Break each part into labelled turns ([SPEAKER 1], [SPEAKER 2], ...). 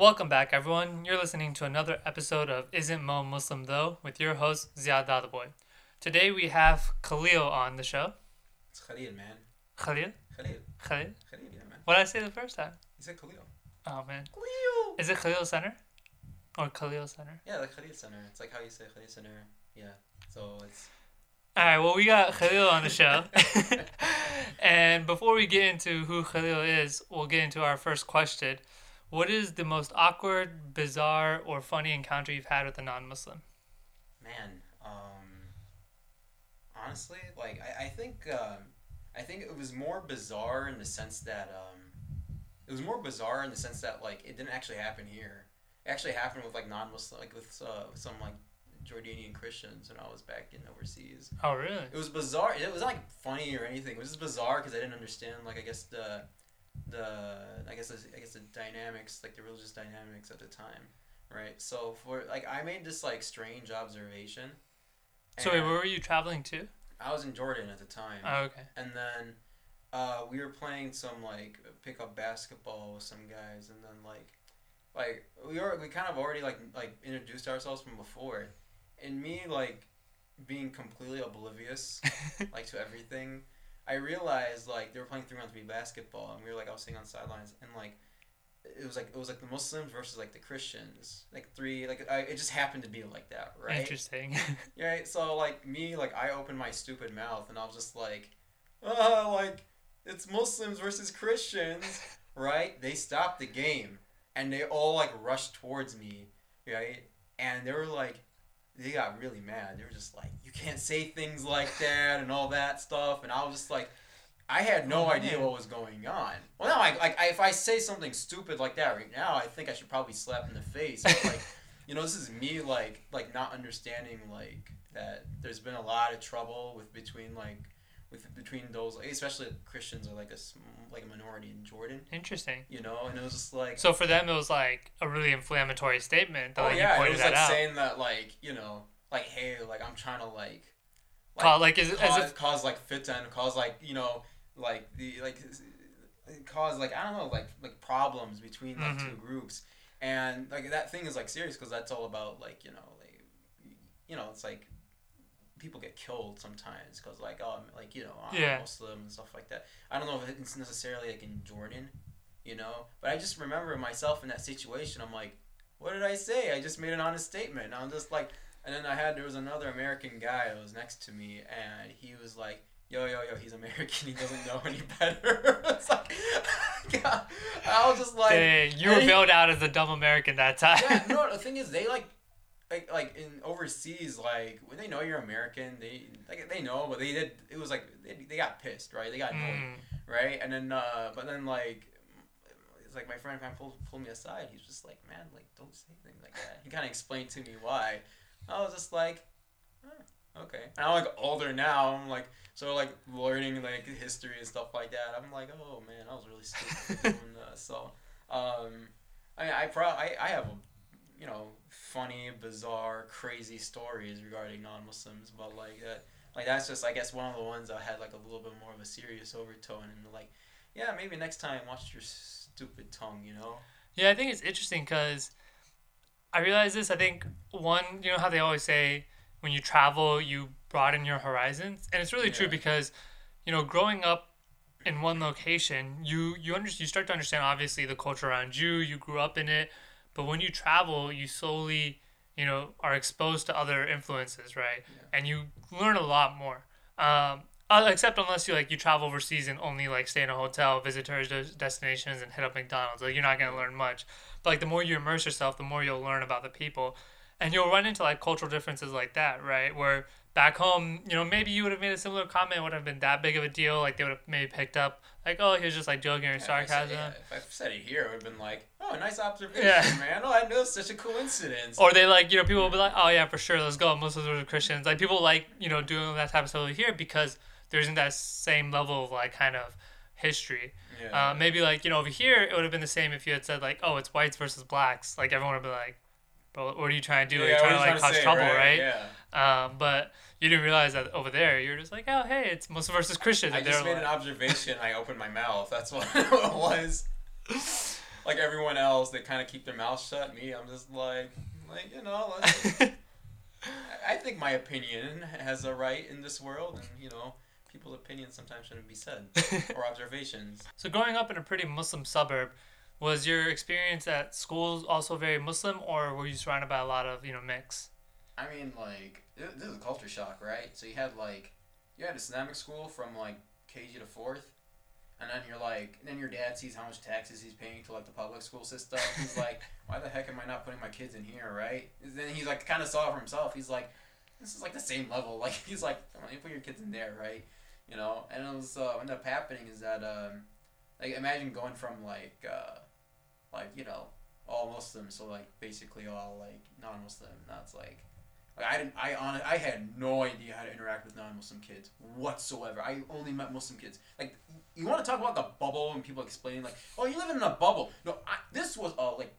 [SPEAKER 1] Welcome back, everyone. You're listening to another episode of Isn't Mo Muslim Though with your host, Ziyad Dadabhoy. Today we have Khalil on the show.
[SPEAKER 2] It's Khalil, man.
[SPEAKER 1] Khalil?
[SPEAKER 2] Khalil.
[SPEAKER 1] Khalil?
[SPEAKER 2] Khalil, yeah, man.
[SPEAKER 1] What did I say the first time?
[SPEAKER 2] You said Khalil.
[SPEAKER 1] Oh, man.
[SPEAKER 2] Khalil.
[SPEAKER 1] Is it Khalil Center? Or Khalil Center?
[SPEAKER 2] Yeah, like Khalil Center. It's like how you say Khalil Center. Yeah. So it's.
[SPEAKER 1] Alright, well, we got Khalil on the show. and before we get into who Khalil is, we'll get into our first question. What is the most awkward, bizarre, or funny encounter you've had with a non Muslim?
[SPEAKER 2] Man, um, honestly, like I, I think um, I think it was more bizarre in the sense that um, it was more bizarre in the sense that like it didn't actually happen here. It actually happened with like non-Muslim, like with, uh, some like Jordanian Christians when I was back in overseas.
[SPEAKER 1] Oh, really?
[SPEAKER 2] It was bizarre. It was not like funny or anything. It was just bizarre because I didn't understand like I guess the the I guess the, I guess the dynamics like the religious dynamics at the time, right? So for like I made this like strange observation.
[SPEAKER 1] So, wait, where were you traveling to?
[SPEAKER 2] I was in Jordan at the time,
[SPEAKER 1] Oh, okay.
[SPEAKER 2] and then uh, we were playing some like pickup basketball with some guys, and then like like we were we kind of already like like introduced ourselves from before, and me like being completely oblivious like to everything. I realized like they were playing three on three basketball, and we were like I was sitting on the sidelines, and like it was like it was like the Muslims versus like the Christians, like three like I, it just happened to be like that, right?
[SPEAKER 1] Interesting.
[SPEAKER 2] Yeah, right? so like me, like I opened my stupid mouth and I was just like, uh, like it's Muslims versus Christians, right? They stopped the game and they all like rushed towards me, right? And they were like, they got really mad. They were just like, you can't say things like that and all that stuff. And I was just like, I had no
[SPEAKER 1] Oh,
[SPEAKER 2] idea what was going on. Well, now, like, like I, if I say something stupid like that right now, I think I should probably slap in the face. But, like, you know, this is me like like not understanding like that. There's been a lot of trouble with between like with between those, especially Christians are like a sm- like a minority in Jordan.
[SPEAKER 1] Interesting.
[SPEAKER 2] You know, and it was just like.
[SPEAKER 1] So for them, it was like a really inflammatory statement. That,
[SPEAKER 2] Oh
[SPEAKER 1] like,
[SPEAKER 2] yeah, it was like
[SPEAKER 1] out.
[SPEAKER 2] saying that like you know like hey like I'm trying to like
[SPEAKER 1] Call- like, is it- as
[SPEAKER 2] cause,
[SPEAKER 1] if-
[SPEAKER 2] cause like fitan cause like you know like the like cause like I don't know like like problems between like two
[SPEAKER 1] Mhm.
[SPEAKER 2] groups and like that thing is like serious because that's all about like you know like you know it's like people get killed sometimes because like oh I'm, like you know I'm
[SPEAKER 1] Yeah.
[SPEAKER 2] Muslim and stuff like that. I don't know if it's necessarily like in Jordan you know? But I just remember myself in that situation. I'm like what did I say? I just made an honest statement. And I'm just like and then I had there was another American guy that was next to me and he was like yo yo yo he's American. He doesn't know any better. It's like God, I was just like
[SPEAKER 1] Dang, you were
[SPEAKER 2] he-
[SPEAKER 1] bailed out as a dumb American that time.
[SPEAKER 2] yeah, no, the thing is, they like, like, like in overseas, like when they know you're American, they like they know, but they did. It was like they, they got pissed, right? They got annoyed,
[SPEAKER 1] Mm.
[SPEAKER 2] right? And then, uh, but then like, it's like my friend kind of pulled, pulled me aside. He's just like, man, like don't say things like that. He kind of explained to me why. I was just like, "Huh, okay. And I'm like older now. I'm like so like learning like history and stuff like that. I'm like, oh man, I was really stupid doing that. So, um, I mean, I pro I, I have you know funny, bizarre, crazy stories regarding non-Muslims, but like that, like that's just I guess one of the ones that had like a little bit more of a serious overtone and like, yeah, maybe next time watch your stupid tongue, you know.
[SPEAKER 1] Yeah, I think it's interesting because I realize this. I think one, you know how they always say when you travel, you broaden your horizons, and it's really true because, you know, growing up in one location, you you under, you start to understand obviously the culture around you. You grew up in it, but when you travel, you slowly, you know, are exposed to other influences, right?
[SPEAKER 2] Yeah.
[SPEAKER 1] And you learn a lot more. Um, uh, except unless you like you travel overseas and only like stay in a hotel, visit tourist destinations, and hit up McDonald's. Like you're not gonna learn much. But like the more you immerse yourself, the more you'll learn about the people, and you'll run into like cultural differences like that, right? Where back home, you know, maybe you would have made a similar comment, it would have been that big of a deal. Like they would have maybe picked up, like, oh, he was just like joking or
[SPEAKER 2] Yeah, if I said-
[SPEAKER 1] sarcasm.
[SPEAKER 2] yeah, if I said it here, it would have been like, oh, nice observation,
[SPEAKER 1] Yeah.
[SPEAKER 2] man. Oh, I know it's such a coincidence.
[SPEAKER 1] Or they like, you know, people will be like, oh yeah, for sure, let's go, Muslims versus Christians. Like people like, you know, doing that type of stuff over here because there isn't that same level of like kind of history.
[SPEAKER 2] yeah.
[SPEAKER 1] Uh, maybe like you know over here it would have been the same if you had said like oh it's whites versus blacks like everyone would be like bro what are you trying to do
[SPEAKER 2] Yeah,
[SPEAKER 1] trying to like cause
[SPEAKER 2] say,
[SPEAKER 1] trouble right,
[SPEAKER 2] Yeah.
[SPEAKER 1] Um, but you didn't realize that over there you're just like oh hey it's Muslim versus Christians
[SPEAKER 2] I
[SPEAKER 1] and
[SPEAKER 2] just
[SPEAKER 1] they're
[SPEAKER 2] made an observation. I opened my mouth. That's what it was. like everyone else, they kind of keep their mouth shut. Me, I'm just like, like you know, I- I think my opinion has a right in this world, and you know, people's opinions sometimes shouldn't be said or observations.
[SPEAKER 1] so growing up in a pretty Muslim suburb, was your experience at school also very Muslim, or were you surrounded by a lot of you know mix?
[SPEAKER 2] I mean, like this, is a culture shock, right? So you had like you had a Islamic school from like KG to fourth, and then you're like, and then your dad sees how much taxes he's paying to like the public school system. He's like, why the heck am I not putting my kids in here, right? And then he's like, kind of saw it for himself. He's like, this is like the same level. Like he's like, come on, you put your kids in there, right? You know. And it was uh, what ended up happening is that um, like imagine going from like uh, like you know all Muslims, so like basically all like non-Muslim. That's like like, I didn't. I on. I had no idea how to interact with non-Muslim kids whatsoever. I only met Muslim kids. Like, you want to talk about the bubble and people explaining like, "Oh, you live in a bubble." No, I, this was a like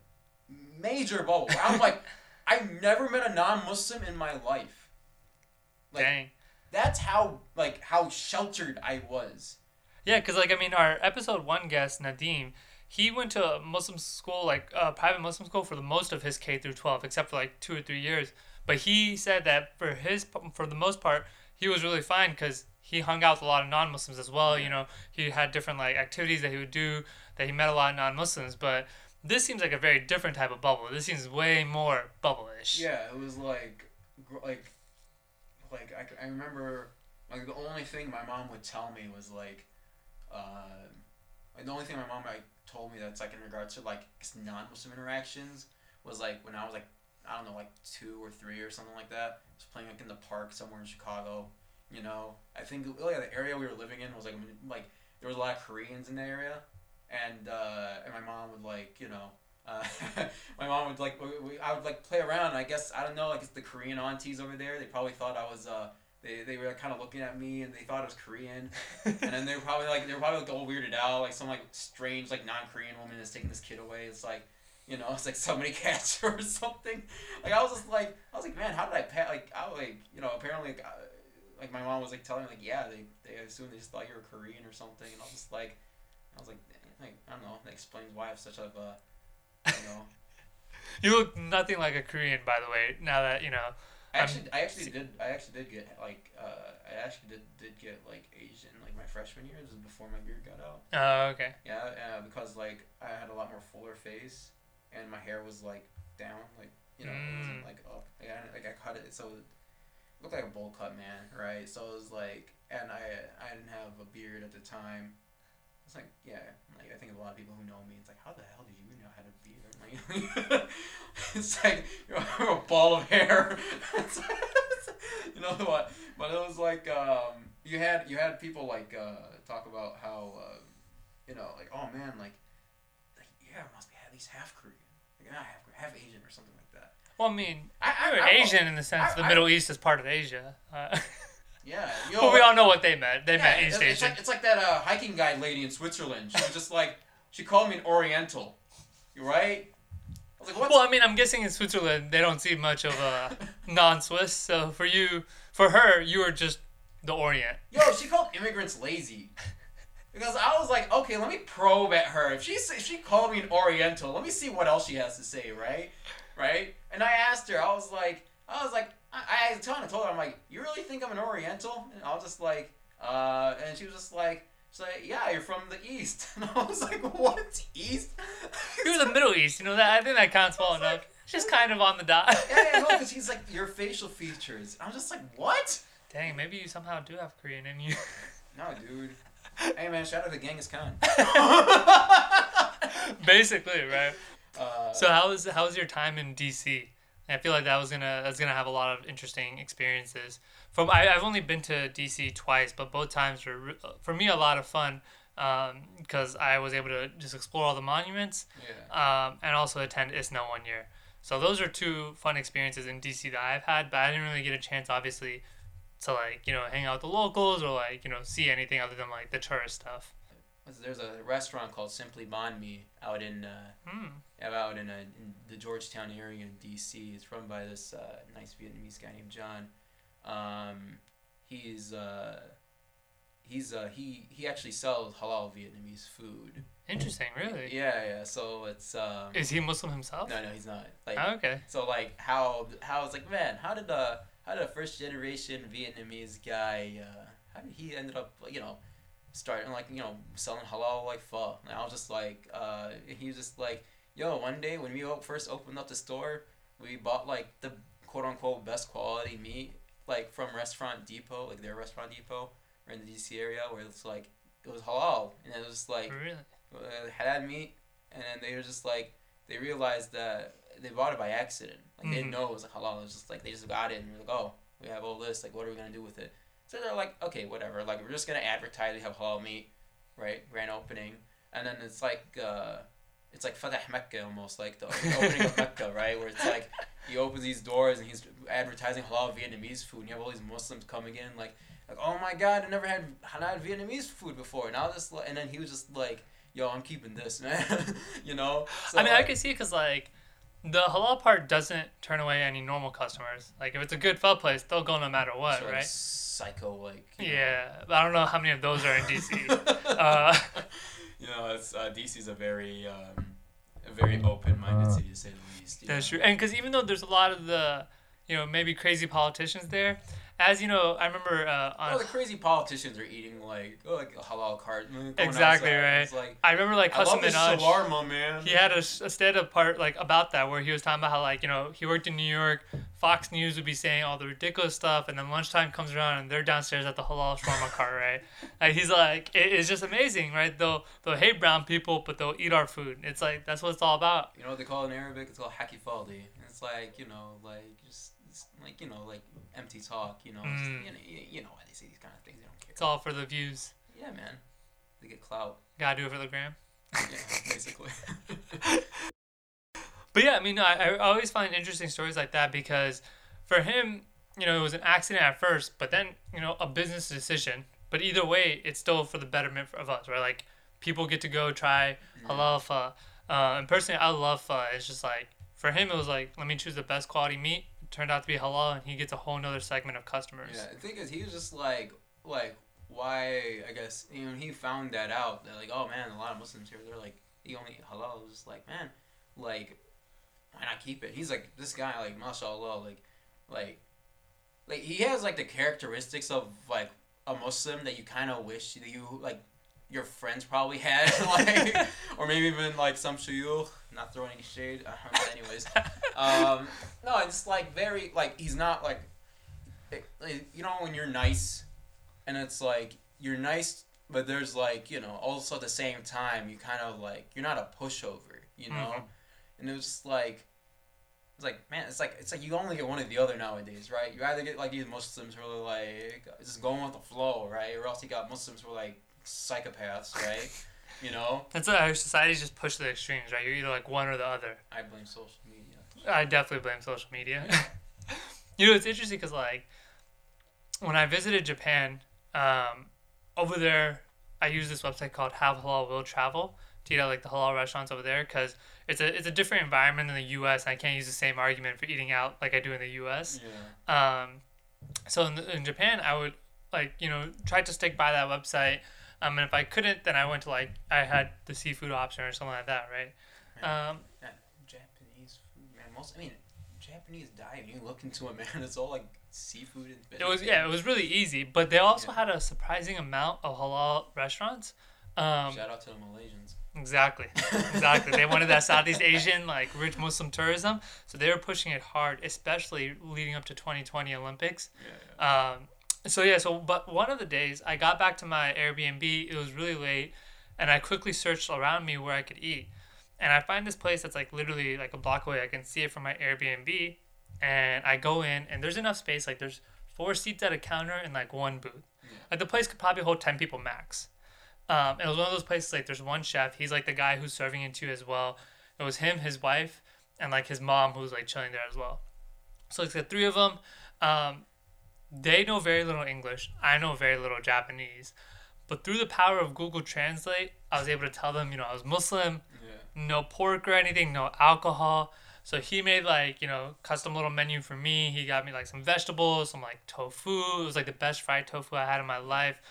[SPEAKER 2] major bubble. I'm like, I never met a non-Muslim in my life. Like,
[SPEAKER 1] Dang.
[SPEAKER 2] that's how like how sheltered I was.
[SPEAKER 1] Yeah, because like I mean, our episode one guest Nadim, he went to a Muslim school, like a private Muslim school, for the most of his K through twelve, except for like two or three years. But he said that for his for the most part, he was really fine because he hung out with a lot of non-Muslims as well. You know, he had different like activities that he would do. That he met a lot of non-Muslims, but this seems like a very different type of bubble. This seems way more bubble-ish.
[SPEAKER 2] Yeah, it was like, like, like I remember like the only thing my mom would tell me was like, uh, like the only thing my mom like told me that's like in regards to like non-Muslim interactions was like when I was like I don't know like two or three or something like that. I was playing like in the park somewhere in Chicago. You know, I think really the area we were living in was like like there was a lot of Koreans in the area, and uh, and my mom would like you know. Uh, my mom would like we, we, I would like play around. I guess I don't know. Like it's the Korean aunties over there. They probably thought I was. Uh, they, they were kind of looking at me and they thought I was Korean. And then they were probably like they were probably like all weirded out. Like some like strange like non Korean woman is taking this kid away. It's like you know it's like somebody catch her or something. Like I was just like I was like man how did I pay like I was like you know apparently like, uh, like my mom was like telling me like yeah they they assumed they just thought you were Korean or something and I was just like I was like like I don't know that explains why I have such a uh, you know
[SPEAKER 1] You look nothing like a Korean, by the way. Now that you know.
[SPEAKER 2] I actually, I actually did. I actually did get like. Uh, I actually did did get like Asian like my freshman year. This is before my beard got out.
[SPEAKER 1] Oh, okay.
[SPEAKER 2] Yeah, uh, because like I had a lot more fuller face, and my hair was like down, like you know, it wasn't
[SPEAKER 1] Mm.
[SPEAKER 2] like up. Like I, like I cut it, so it looked like a bowl cut man, right? So it was like, and I I didn't have a beard at the time. It's like yeah, like I think of a lot of people who know me. It's like how the hell did you know how to beard? Like, it's like you're a ball of hair. you know what? But it was like um, you had you had people like uh, talk about how uh, you know like oh man like, like yeah must be at least half Korean like not half half Asian or something like that.
[SPEAKER 1] Well, I mean,
[SPEAKER 2] I, I, I-
[SPEAKER 1] Asian in the sense
[SPEAKER 2] I-
[SPEAKER 1] the
[SPEAKER 2] I-
[SPEAKER 1] Middle East is part of Asia. Uh,
[SPEAKER 2] Yeah, you
[SPEAKER 1] but we all know what they meant. They
[SPEAKER 2] yeah,
[SPEAKER 1] meant
[SPEAKER 2] it's,
[SPEAKER 1] East
[SPEAKER 2] it's
[SPEAKER 1] Asian.
[SPEAKER 2] like it's like that uh, hiking guide lady in Switzerland. She was just like she called me an Oriental. You right? I was like,
[SPEAKER 1] well, I mean, I'm guessing in Switzerland they don't see much of a non-Swiss. So for you, for her, you were just the Orient.
[SPEAKER 2] Yo, she called immigrants lazy. Because I was like, okay, let me probe at her. If she if she called me an Oriental, let me see what else she has to say, right? Right? And I asked her, I was like, I was like, I, I her, I told her, I'm like, you really think I'm an Oriental? And I was just like, uh, and she was just like, she's like, yeah, you're from the East. And I was like, what East?
[SPEAKER 1] You're the Middle East. You know that. I think that counts well
[SPEAKER 2] like-
[SPEAKER 1] enough. Just kind of on the dot.
[SPEAKER 2] yeah, yeah, no, because he's like your facial features. I'm just like, what?
[SPEAKER 1] Dang, maybe you somehow do have Korean in you.
[SPEAKER 2] No, dude. Hey man, shout out to Genghis Khan.
[SPEAKER 1] Basically, right?
[SPEAKER 2] Uh,
[SPEAKER 1] So how was how was your time in DC? I feel like that was gonna that's gonna have a lot of interesting experiences. From I, I've only been to DC twice, but both times were for me a lot of fun because I was able to just explore all the monuments
[SPEAKER 2] yeah.
[SPEAKER 1] um, and also attend ISNA one year. So those are two fun experiences in DC that I've had, but I didn't really get a chance, obviously, to like you know hang out with the locals or like you know see anything other than like the tourist stuff.
[SPEAKER 2] There's a restaurant called Simply Banh Mi out in uh,
[SPEAKER 1] Hmm.
[SPEAKER 2] out in, uh, in the Georgetown area in D.C. It's run by this uh, nice Vietnamese guy named John. Um, he's uh, he's uh he he actually sells halal Vietnamese food.
[SPEAKER 1] Interesting, really.
[SPEAKER 2] Yeah, yeah. So it's um.
[SPEAKER 1] Is he Muslim himself?
[SPEAKER 2] No, no, he's not. Like
[SPEAKER 1] Oh, okay.
[SPEAKER 2] so, like how how it's like man, how did the how did a first generation Vietnamese guy uh how did he ended up you know starting like you know selling halal like pho? And I was just like uh he was just like yo one day when we first opened up the store we bought like the quote unquote best quality meat like from Restaurant Depot like their Restaurant Depot or in the DC area where it's like it was halal and it was just like
[SPEAKER 1] really?
[SPEAKER 2] uh, halal meat, and then they were just like they realized that they bought it by accident. Like they didn't know it was halal. It was just like they just got it and they're like, oh, we have all this. Like, what are we gonna do with it? So they're like, okay, whatever. Like we're just gonna advertise we have halal meat, right? Grand opening, and then it's like uh, it's like Fatah Mecca almost like the, the opening of Mecca, right? Where it's like he opens these doors and he's advertising halal Vietnamese food, and you have all these Muslims coming in like. Like oh my god, I never had halal Vietnamese food before. And I was just like, and then he was just like, yo, I'm keeping this, man. you know. So,
[SPEAKER 1] I mean, I can see because like the halal part doesn't turn away any normal customers. Like if it's a good pho place, they'll go no matter what,
[SPEAKER 2] sort of
[SPEAKER 1] right?
[SPEAKER 2] Psycho, like. you know.
[SPEAKER 1] Yeah, but I don't know how many of those are in DC. uh,
[SPEAKER 2] you know, it's uh, DC's a very, um, a very open-minded city to say the least. you
[SPEAKER 1] That's
[SPEAKER 2] know?
[SPEAKER 1] true. And because even though there's a lot of the, you know, maybe crazy politicians there, as you know, I remember uh, on
[SPEAKER 2] Oh, the crazy politicians are eating like oh, like a halal cart. mm,
[SPEAKER 1] Exactly,
[SPEAKER 2] outside.
[SPEAKER 1] right.
[SPEAKER 2] It's like
[SPEAKER 1] I remember like
[SPEAKER 2] Hasan
[SPEAKER 1] Minhaj.
[SPEAKER 2] shawarma, man.
[SPEAKER 1] He had a, a stand-up part like about that where he was talking about how like you know he worked in New York. Fox News would be saying all the ridiculous stuff, and then lunchtime comes around and they're downstairs at the halal shawarma cart, right? Like he's like, it, it's just amazing, right? They'll they'll hate brown people, but they'll eat our food. It's like that's what it's all about.
[SPEAKER 2] You know what they call it in Arabic? It's called hakifaldi. It's like you know, like just like you know, like empty talk. You know,
[SPEAKER 1] Mm.
[SPEAKER 2] you know, you, you know why they say these kind of things. They don't care.
[SPEAKER 1] It's all for the views.
[SPEAKER 2] Yeah, man. They get clout.
[SPEAKER 1] Gotta do it for the gram.
[SPEAKER 2] Yeah, basically.
[SPEAKER 1] But yeah, I mean, I, I always find interesting stories like that because for him, you know, it was an accident at first, but then, you know, a business decision. But either way, it's still for the betterment of us, right? Like, people get to go try halal pho. Uh, and personally, I love pho. It's just like, for him, it was like, let me choose the best quality meat. Turned out to be halal, and he gets a whole nother segment of customers.
[SPEAKER 2] Yeah, the thing is, he was just like, like, why? I guess you know, he found that out. They're like, oh man, a lot of Muslims here. They're like, he only eat halal. I was just like, man, like, why not keep it? He's like, this guy, like, mashallah, like, like, like he has like the characteristics of like a Muslim that you kind of wish that you like your friends probably had, like, or maybe even like some shuyukh. Not throwing any shade. Uh, anyways, um, no, it's like very like he's not like, it- like, you know when you're nice, and it's like you're nice, but there's like you know also at the same time you kind of like you're not a pushover, you know,
[SPEAKER 1] Mhm.
[SPEAKER 2] and it was just like. It's like man, it's like it's like you only get one or the other nowadays, right? You either get like these Muslims who are like just going with the flow, right, or else you got Muslims who are like psychopaths, right? You know,
[SPEAKER 1] That's what our society's just pushed to the extremes, right? You're either like one or the other.
[SPEAKER 2] I blame social media.
[SPEAKER 1] I definitely blame social media. you know, it's interesting because like when I visited Japan, um, over there, I use this website called Have Halal Will Travel to eat at like the halal restaurants over there because it's a it's a different environment than the U.S. and I can't use the same argument for eating out like I do in the U.S.
[SPEAKER 2] Yeah.
[SPEAKER 1] Um, so in, the, in Japan, I would like you know try to stick by that website. Um, and if I couldn't, then I went to like I had the seafood option or something like that, right? Um,
[SPEAKER 2] Japanese food, man. Most, I mean, Japanese diet. You look into it, man. It's all like seafood and.
[SPEAKER 1] It was yeah, it was really easy, but they also had a surprising amount of halal restaurants. Um,
[SPEAKER 2] Shout out to the Malaysians.
[SPEAKER 1] exactly, exactly. they wanted that Southeast Asian like rich Muslim tourism, so they were pushing it hard, especially leading up to 2020 Olympics.
[SPEAKER 2] Yeah.
[SPEAKER 1] Um, so yeah, so but one of the days I got back to my Airbnb, it was really late, and I quickly searched around me where I could eat, and I find this place that's like literally like a block away. I can see it from my Airbnb, and I go in, and there's enough space. Like there's four seats at a counter and like one booth. Like the place could probably hold ten people max. Um, it was one of those places like there's one chef. He's like the guy who's serving it to you as well. It was him, his wife, and like his mom who's like chilling there as well. So it's the three of them. Um, they know very little English. I know very little Japanese. But through the power of Google Translate, I was able to tell them, you know, I was Muslim,
[SPEAKER 2] Yeah.
[SPEAKER 1] no pork or anything, no alcohol. So he made like, you know, custom little menu for me. He got me like some vegetables, some like tofu. It was like the best fried tofu I had in my life.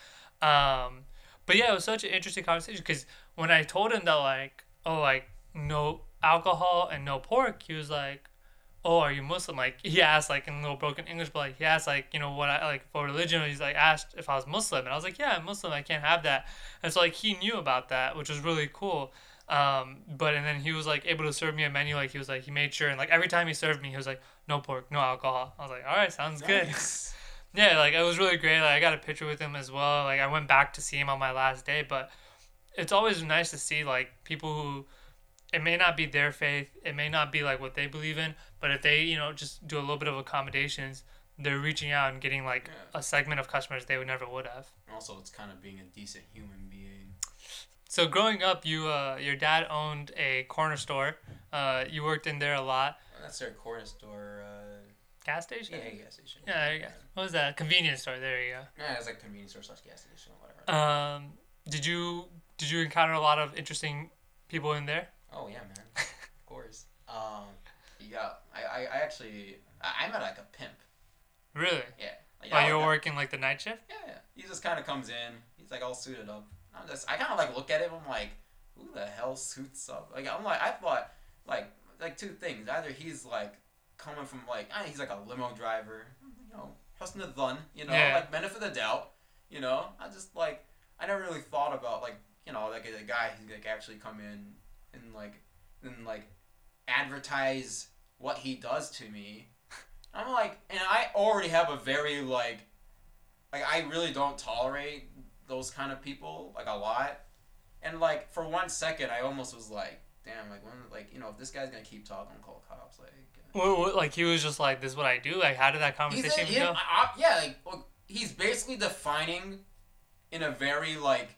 [SPEAKER 1] Um, but yeah, it was such an interesting conversation because when I told him that like, oh, like no alcohol and no pork, he was like, oh, are you Muslim? Like he asked like in a little broken English, but like he asked like you know what I like for religion. He's like asked if I was Muslim, and I was like, yeah, I'm Muslim. I can't have that. And so like he knew about that, which was really cool. Um, but and then he was like able to serve me a menu. Like he was like he made sure and like every time he served me, he was like no pork, no alcohol. I was like, all right, sounds good. Yeah, like it was really great. Like I got a picture with him as well. Like I went back to see him on my last day, but it's always nice to see like people who it may not be their faith, it may not be like what they believe in, but if they, you know, just do a little bit of accommodations, they're reaching out and getting like
[SPEAKER 2] Yeah.
[SPEAKER 1] a segment of customers they would never would have.
[SPEAKER 2] Also, it's kind of being a decent human being.
[SPEAKER 1] So growing up, you uh, your dad owned a corner store. Uh, you worked in there a lot.
[SPEAKER 2] That's their corner store. Uh,
[SPEAKER 1] Gas station.
[SPEAKER 2] yeah, gas station.
[SPEAKER 1] Yeah, there you go. What was that? Convenience store. There you go.
[SPEAKER 2] Yeah, it's like convenience store slash gas station or whatever.
[SPEAKER 1] Um, did you did you encounter a lot of interesting people in there?
[SPEAKER 2] Oh yeah, man. of course. Um, yeah, I, I, I actually I, I met like a pimp.
[SPEAKER 1] Really?
[SPEAKER 2] Yeah. Like,
[SPEAKER 1] While
[SPEAKER 2] I-
[SPEAKER 1] you were working like the night shift?
[SPEAKER 2] Yeah, yeah. He just kind of comes in. He's like all suited up. I'm just, I kind of like look at him. I'm like, who the hell suits up? Like, I'm like, I thought, like, like two things. Either he's like coming from like, ah, he's like a limo driver, you know, husn the done, you know,
[SPEAKER 1] Yeah.
[SPEAKER 2] like benefit of the doubt, you know. I just like, I never really thought about like, you know, like a, guy who like actually come in and like, and like, advertise what he does to me. I'm like, and I already have a very like like I really don't tolerate those kind of people like a lot. And like for one second, I almost was like, damn, like when like you know if this guy's gonna keep talking, call cops. Like uh,
[SPEAKER 1] what, like he was just like, "This is what I do." Like, how did that conversation
[SPEAKER 2] in,
[SPEAKER 1] go?
[SPEAKER 2] I- I- yeah, like well, he's basically defining in a very like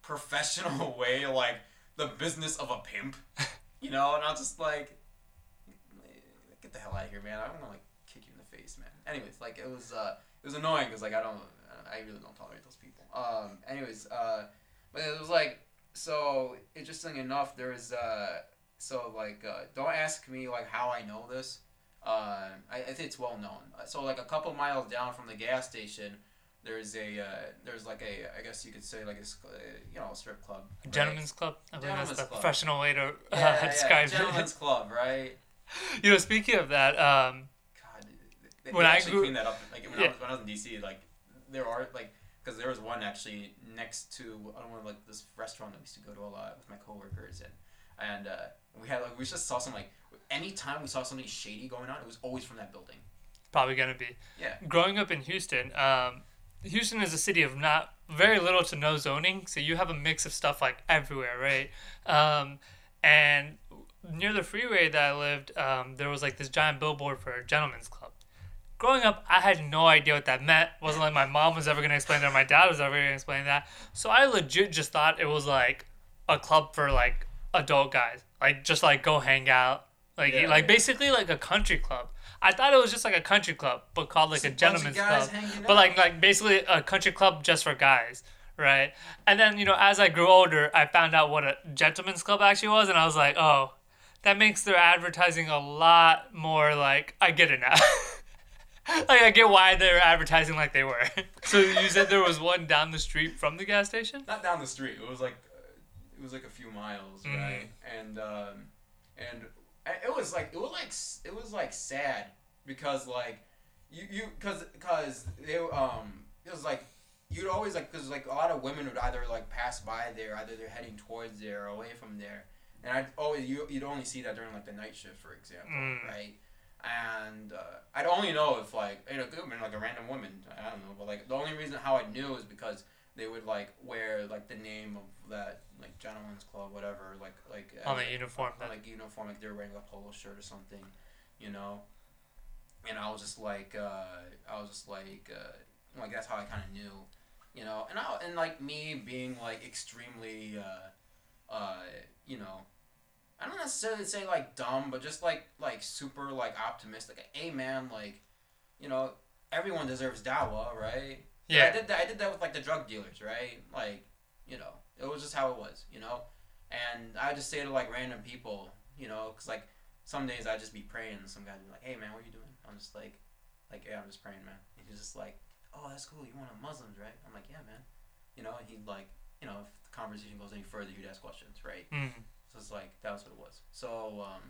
[SPEAKER 2] professional way like the business of a pimp, you know. And I was just like, get the hell out of here, man! I'm gonna like kick you in the face, man. Anyways, like it was uh it was annoying because like I don't I really don't tolerate those people. Um. Anyways, uh, but it was like so interesting enough. There was uh so like uh, don't ask me like how I know this. Uh, I, I think it's well known. So like a couple miles down from the gas station, there's a uh, there's like a I guess you could say like a uh, you know a strip club.
[SPEAKER 1] A
[SPEAKER 2] right?
[SPEAKER 1] Gentlemen's club. I believe that's the
[SPEAKER 2] club.
[SPEAKER 1] professional way to uh,
[SPEAKER 2] Yeah, yeah, yeah,
[SPEAKER 1] describe
[SPEAKER 2] Gentlemen's club, right?
[SPEAKER 1] You know, speaking of that, um,
[SPEAKER 2] God, they,
[SPEAKER 1] When
[SPEAKER 2] they
[SPEAKER 1] I
[SPEAKER 2] actually
[SPEAKER 1] grew-
[SPEAKER 2] cleaned that up. Like when,
[SPEAKER 1] Yeah.
[SPEAKER 2] I was, when I was in DC, like there are like because there was one actually next to I don't know like this restaurant that we used to go to a lot with my coworkers and and uh, we had like we just saw some like anytime we saw something shady going on, it was always from that building.
[SPEAKER 1] probably gonna be.
[SPEAKER 2] Yeah.
[SPEAKER 1] Growing up in Houston, um, Houston is a city of not very little to no zoning, so you have a mix of stuff like everywhere, right? Um, and near the freeway that I lived, um, there was like this giant billboard for a gentleman's club. Growing up, I had no idea what that meant. wasn't like my mom was ever gonna explain that, or my dad was ever gonna explain that. So I legit just thought it was like a club for like adult guys, like just like go hang out, like
[SPEAKER 2] Yeah,
[SPEAKER 1] like
[SPEAKER 2] yeah.
[SPEAKER 1] basically like a country club. I thought it was just like a country club, but called like
[SPEAKER 2] Just
[SPEAKER 1] a
[SPEAKER 2] a
[SPEAKER 1] gentleman's club. But like like basically a country club just for guys, right? And then you know as I grew older, I found out what a gentleman's club actually was, and I was like, oh, that makes their advertising a lot more like I get it now. like I get why they're advertising like they were. so you said there was one down the street from the gas station.
[SPEAKER 2] Not down the street. It was like uh, it was like a few miles,
[SPEAKER 1] Mhm.
[SPEAKER 2] right? And um, and I- it was like it was like it was like sad because like you you because because they um it was like you'd always like because like a lot of women would either like pass by there either they're heading towards there or away from there and I'd always you you'd only see that during like the night shift for example
[SPEAKER 1] Mm.
[SPEAKER 2] right and uh, I'd only know if like you know it could have been like a random woman I don't know but like the only reason how I knew is because they would like wear like the name of that like gentleman's club whatever like like
[SPEAKER 1] On the
[SPEAKER 2] a-
[SPEAKER 1] uniform,
[SPEAKER 2] on, like uniform like they're wearing a polo shirt or something you know? And I was just like uh, I was just like uh, like that's how I kind of knew you know? And I and like me being like extremely uh, uh, you know I don't necessarily say like dumb but just like like super like optimistic like hey man like you know everyone deserves dawa right I
[SPEAKER 1] Yeah.
[SPEAKER 2] did that. I did that with like the drug dealers, right? Like, you know, it was just how it was, you know. And I just say to like random people, you know, because like some days I just be praying, and some guys be like, "Hey man, what are you doing?" I'm just like, like yeah, I'm just praying, man. And he's just like, "Oh, that's cool. You want a Muslims, right?" I'm like, "Yeah, man." you know, and he'd like, you know, if the conversation goes any further, he'd ask questions, right?
[SPEAKER 1] Mm.
[SPEAKER 2] So it's like that was what it was. So um,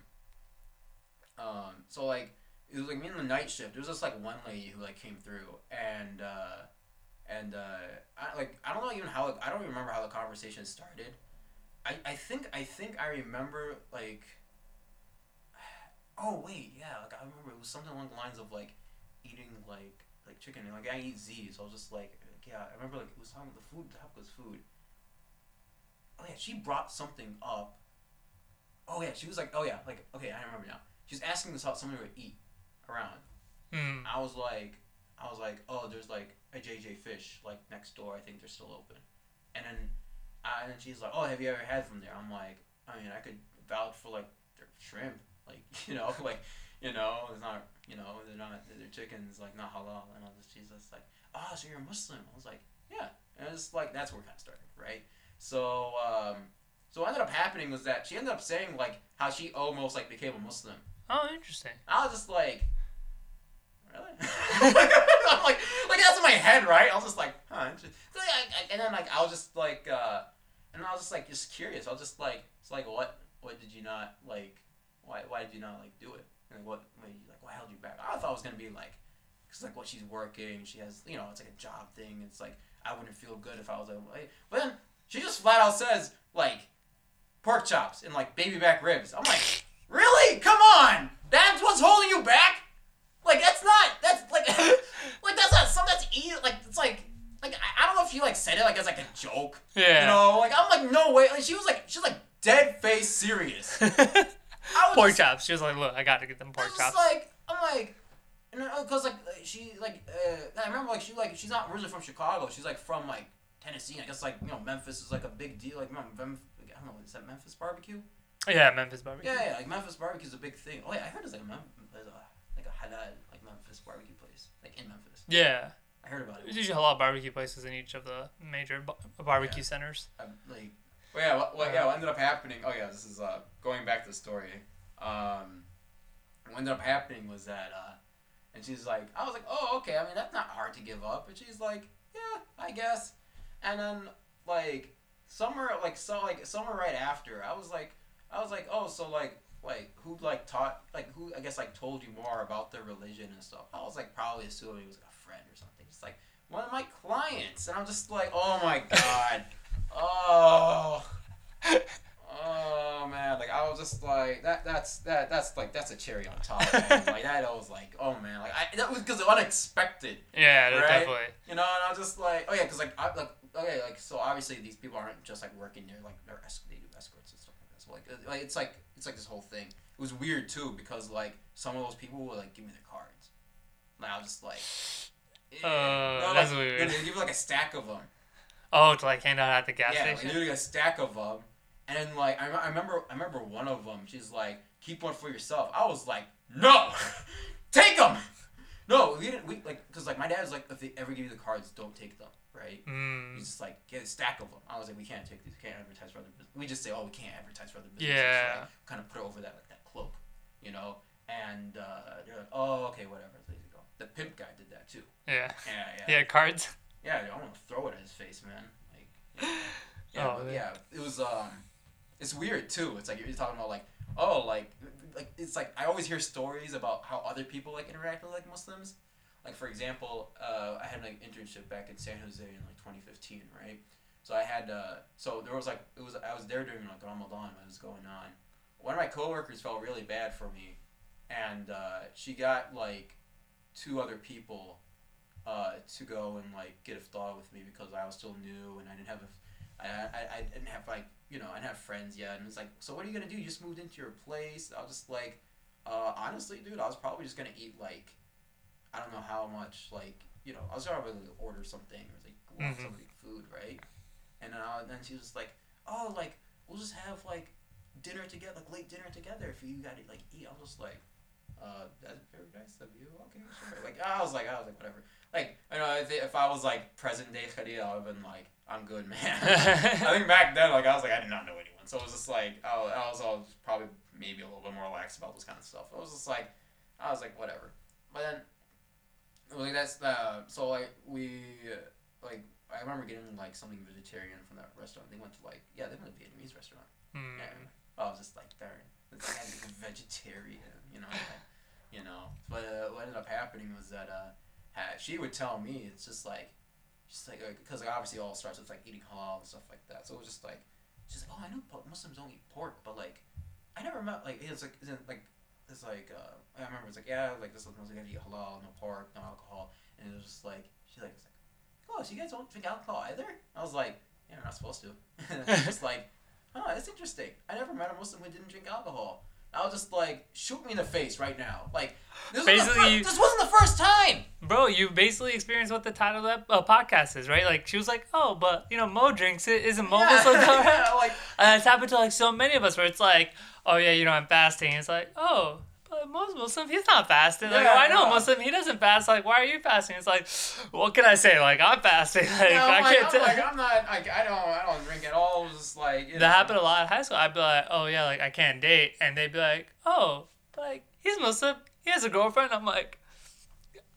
[SPEAKER 2] um, so like it was like me in the night shift. There was just like one lady who like came through and uh, and uh, I like I don't know even how I don't remember how the conversation started. I, I think I think I remember like oh wait yeah like I remember it was something along the lines of like eating like like chicken and like I eat Z so I was just like yeah I remember like it was talking about the food the topic was food. Oh yeah, she brought something up. Oh yeah, she was like oh yeah like okay I remember now. She was asking us how somebody would eat around.
[SPEAKER 1] Mm.
[SPEAKER 2] I was like, I was like, oh, there's like a JJ Fish like next door. I think they're still open. And then, uh, and then she's like, oh, have you ever had from there? I'm like, I mean, I could vouch for like their shrimp, like you know, like you know, it's not, you know, they're not their chicken's like not halal. And I was, she's just like, oh, so you're a Muslim? I was like, yeah. And it's like that's where it kind of started, right? So, um, so what ended up happening was that she ended up saying like how she almost like became a Muslim.
[SPEAKER 1] Oh, interesting.
[SPEAKER 2] I was just like, really? I'm like, like that's in my head, right? I was just like, huh. and then like I was just like, uh, and I was just like, just curious. I was just like, it's like, what, what did you not like? Why, why did you not like do it? And what, like, what held you back? I thought it was gonna be like, cause like what she's working, she has, you know, it's like a job thing. It's like I wouldn't feel good if I was like, but then she just flat out says like, pork chops and like baby back ribs. I'm like. Really? Come on! That's what's holding you back? Like that's not that's like like that's not something that's easy like it's like like I, I don't know if you like said it like as like a joke.
[SPEAKER 1] Yeah.
[SPEAKER 2] You know, like I'm like no way like she was like she was like dead face serious.
[SPEAKER 1] Pork
[SPEAKER 2] just,
[SPEAKER 1] chops. She was like, "Look, I got to get them
[SPEAKER 2] I
[SPEAKER 1] pork
[SPEAKER 2] was
[SPEAKER 1] chops."
[SPEAKER 2] like I'm like because like she like uh, I remember like she like she's not originally from Chicago. She's like from like Tennessee. I guess like you know Memphis is like a big deal. Like Mem- Mem- I don't know is that Memphis barbecue?
[SPEAKER 1] yeah, Memphis barbecue.
[SPEAKER 2] Yeah, yeah, like Memphis barbecue is a big thing. Oh yeah, I heard there's like a like a halal like Memphis barbecue place like in Memphis.
[SPEAKER 1] Yeah.
[SPEAKER 2] I heard about it.
[SPEAKER 1] There's usually a lot of barbecue places in each of the major barbecue
[SPEAKER 2] Yeah.
[SPEAKER 1] centers.
[SPEAKER 2] Um, like, well, yeah, what, what, yeah, what ended up happening? Oh yeah, this is uh going back to the story. Um, what ended up happening was that uh, and she's like, I was like, oh okay, I mean that's not hard to give up, and she's like, yeah, I guess, and then like summer like so like summer right after, I was like, I was like, oh so like like who like taught like who I guess like told you more about their religion and stuff. I was like probably assuming it was like a friend or something. Like one of my clients, and I'm just like, oh my god, oh. Oh man, like I was just like that. That's that. That's like that's a cherry on top. Man. like that, I was like, oh man, like I that was because unexpected,
[SPEAKER 1] Yeah,
[SPEAKER 2] Right?
[SPEAKER 1] definitely.
[SPEAKER 2] you know. And I was just like, oh yeah, because like I like okay, like so obviously these people aren't just like working there, like they're es- they do escorts and stuff like that. So like, uh, like it's like it's like this whole thing. It was weird too because like some of those people would like give me their cards. Like I was just like,
[SPEAKER 1] Uh,
[SPEAKER 2] No,
[SPEAKER 1] that's
[SPEAKER 2] like,
[SPEAKER 1] weird.
[SPEAKER 2] They give you like a stack of them.
[SPEAKER 1] Oh, to like hand out at the gas station.
[SPEAKER 2] yeah, like, a stack of them. And then like I, I remember I remember one of them. She's like, keep one for yourself. I was like, no, take them. No, we didn't. We like because like my dad's like, if they ever give you the cards, don't take them. Right?
[SPEAKER 1] Mm.
[SPEAKER 2] He's just like get a stack of them. I was like, we can't take these. We can't advertise for other business. We just say, oh, we can't advertise for other businesses.
[SPEAKER 1] Yeah.
[SPEAKER 2] Like, kind of put it over that like that cloak, you know. And uh, they're like, oh, okay, whatever. There you go. The pimp guy did that too.
[SPEAKER 1] Yeah.
[SPEAKER 2] Yeah, yeah.
[SPEAKER 1] Yeah, cards.
[SPEAKER 2] Yeah, I want to throw it at his face, man. Like, yeah,
[SPEAKER 1] Oh,
[SPEAKER 2] but yeah. It was um, it's weird too. It's like you're talking about like, oh, like, like it's like I always hear stories about how other people like interact with like Muslims. Like for example, uh, I had like internship back in San Jose in like 2015, right? So I had uh, so there was like it was I was there during like Ramadan when it was going on. One of my coworkers felt really bad for me, and uh, she got like two other people uh, to go and like get iftar with me because I was still new and I didn't have a, I, I, I didn't have like you know I didn't have friends yet. And it's like so what are you gonna do? You just moved into your place? I was just like uh, honestly dude I was probably just gonna eat like I don't know how much like you know I was probably gonna order something. Or like want
[SPEAKER 1] Mhm.
[SPEAKER 2] somebody food right? And then, I, then she was just like oh like we'll just have like dinner together like late dinner together if you gotta like eat. I was just like uh, that's very nice of you. Okay, sure. Like I was like, I was like, whatever. Like I know if, if I was like present day Khalil, I would have been like, I'm good, man. I think back then, like I was like, I did not know anyone, so it was just like, I was, I was, I was probably maybe a little bit more relaxed about this kind of stuff. I was just like, I was like, whatever. But then, like that's the so like we like I remember getting like something vegetarian from that restaurant. They went to like yeah, they went to a Vietnamese restaurant.
[SPEAKER 1] Hmm.
[SPEAKER 2] And I was just like, darn, is a vegetarian, you know, like, you know. But uh, what ended up happening was that uh, she would tell me it's just like, just like because like, obviously it all starts with like eating halal and stuff like that. So it was just like, she's like, oh, I know Muslims don't eat pork, but like, I never met like it's like isn't like it's like uh, I remember it's like yeah like this is Muslim gotta eat halal, no pork, no alcohol, and it was just like she's like, it's like oh so you guys don't drink alcohol either? I was like yeah, we're not supposed to. and it's just like oh, that's interesting. I never met a Muslim who didn't drink alcohol. I was just like, shoot me in the face right now. Like, this, wasn't the,
[SPEAKER 1] Basically,
[SPEAKER 2] fir-
[SPEAKER 1] you-
[SPEAKER 2] this wasn't the first time.
[SPEAKER 1] Bro, you basically experienced what the title of that uh, podcast is, right? Like she was like, "Oh, but you know, Mo drinks it. Isn't Mo
[SPEAKER 2] yeah,
[SPEAKER 1] Muslim?"
[SPEAKER 2] yeah, like,
[SPEAKER 1] And it's happened to like so many of us where it's like, "Oh yeah, you know, I'm fasting." It's like, "Oh, but Mo's Muslim. He's not fasting." Like,
[SPEAKER 2] Yeah,
[SPEAKER 1] oh, I know
[SPEAKER 2] no.
[SPEAKER 1] Muslim. He doesn't fast. Like, why are you fasting? It's like, what can I say? Like, I'm fasting. Like,
[SPEAKER 2] know,
[SPEAKER 1] I
[SPEAKER 2] like,
[SPEAKER 1] can't
[SPEAKER 2] I'm
[SPEAKER 1] tell.
[SPEAKER 2] like, I'm not, like, I don't, I don't drink at all. It was just like, you know.
[SPEAKER 1] That happened a lot in high school. I'd be like, "Oh yeah, like I can't date," and they'd be like, "Oh, like he's Muslim. He has a girlfriend." I'm like.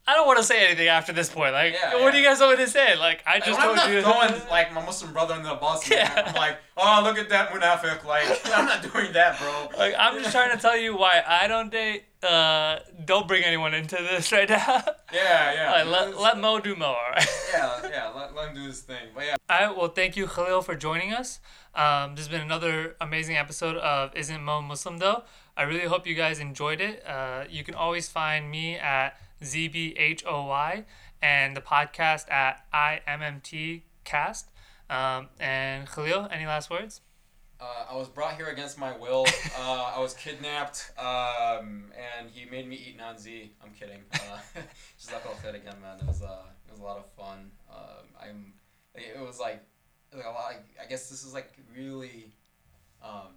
[SPEAKER 1] I don't want to say anything after this point. Like,
[SPEAKER 2] Yeah,
[SPEAKER 1] what do you guys want me to say? Like, I
[SPEAKER 2] Like,
[SPEAKER 1] just
[SPEAKER 2] I'm
[SPEAKER 1] told you.
[SPEAKER 2] throwing like my Muslim brother in the bus.
[SPEAKER 1] Yeah.
[SPEAKER 2] I'm like, oh, look at that munafiq. Like, I'm not doing that, bro.
[SPEAKER 1] Like I'm just trying to tell you why I don't date. Uh, don't bring anyone into this right now.
[SPEAKER 2] Yeah, yeah.
[SPEAKER 1] like, let, let Mo do Mo. All right.
[SPEAKER 2] yeah, yeah. Let, let him do his thing. But yeah.
[SPEAKER 1] All right. Well, thank you, Khalil, for joining us. Um, this has been another amazing episode of Isn't Mo Muslim though. I really hope you guys enjoyed it. Uh, you can always find me at ZBHOY and the podcast at IMMT Cast. Um, and Khalil, any last words?
[SPEAKER 2] Uh, I was brought here against my will. Uh, I was kidnapped, um, and he made me eat nanzi. I'm kidding. Uh, just like I said again, man. It was uh, it was a lot of fun. Um, I'm. It was like, like a lot. I guess this is like really. Um,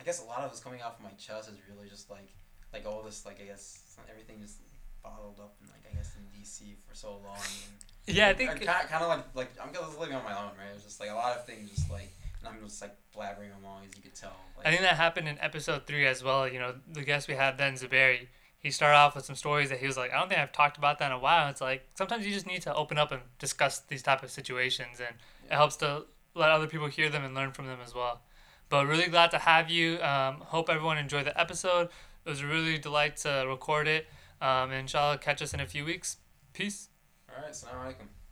[SPEAKER 2] I guess a lot of it's coming off my chest is really just like, like all this like I guess everything just bottled up in like I guess in DC for so long. And,
[SPEAKER 1] Yeah, I think.
[SPEAKER 2] kind, kind of like like I'm just living on my own, right? It was just like a lot of things, just like and I'm just like blabbering along as you could tell. Like,
[SPEAKER 1] I think that happened in episode three as well. You know, the guest we had then, Zuberi, he started off with some stories that he was like, I don't think I've talked about that in a while. It's like sometimes you just need to open up and discuss these type of situations, and it helps to let other people hear them and learn from them as well. But really glad to have you. Um, hope everyone enjoyed the episode. It was a really delight to record it. Um, and inshallah, catch us in a few weeks. Peace.
[SPEAKER 2] all right, assalamu alaikum.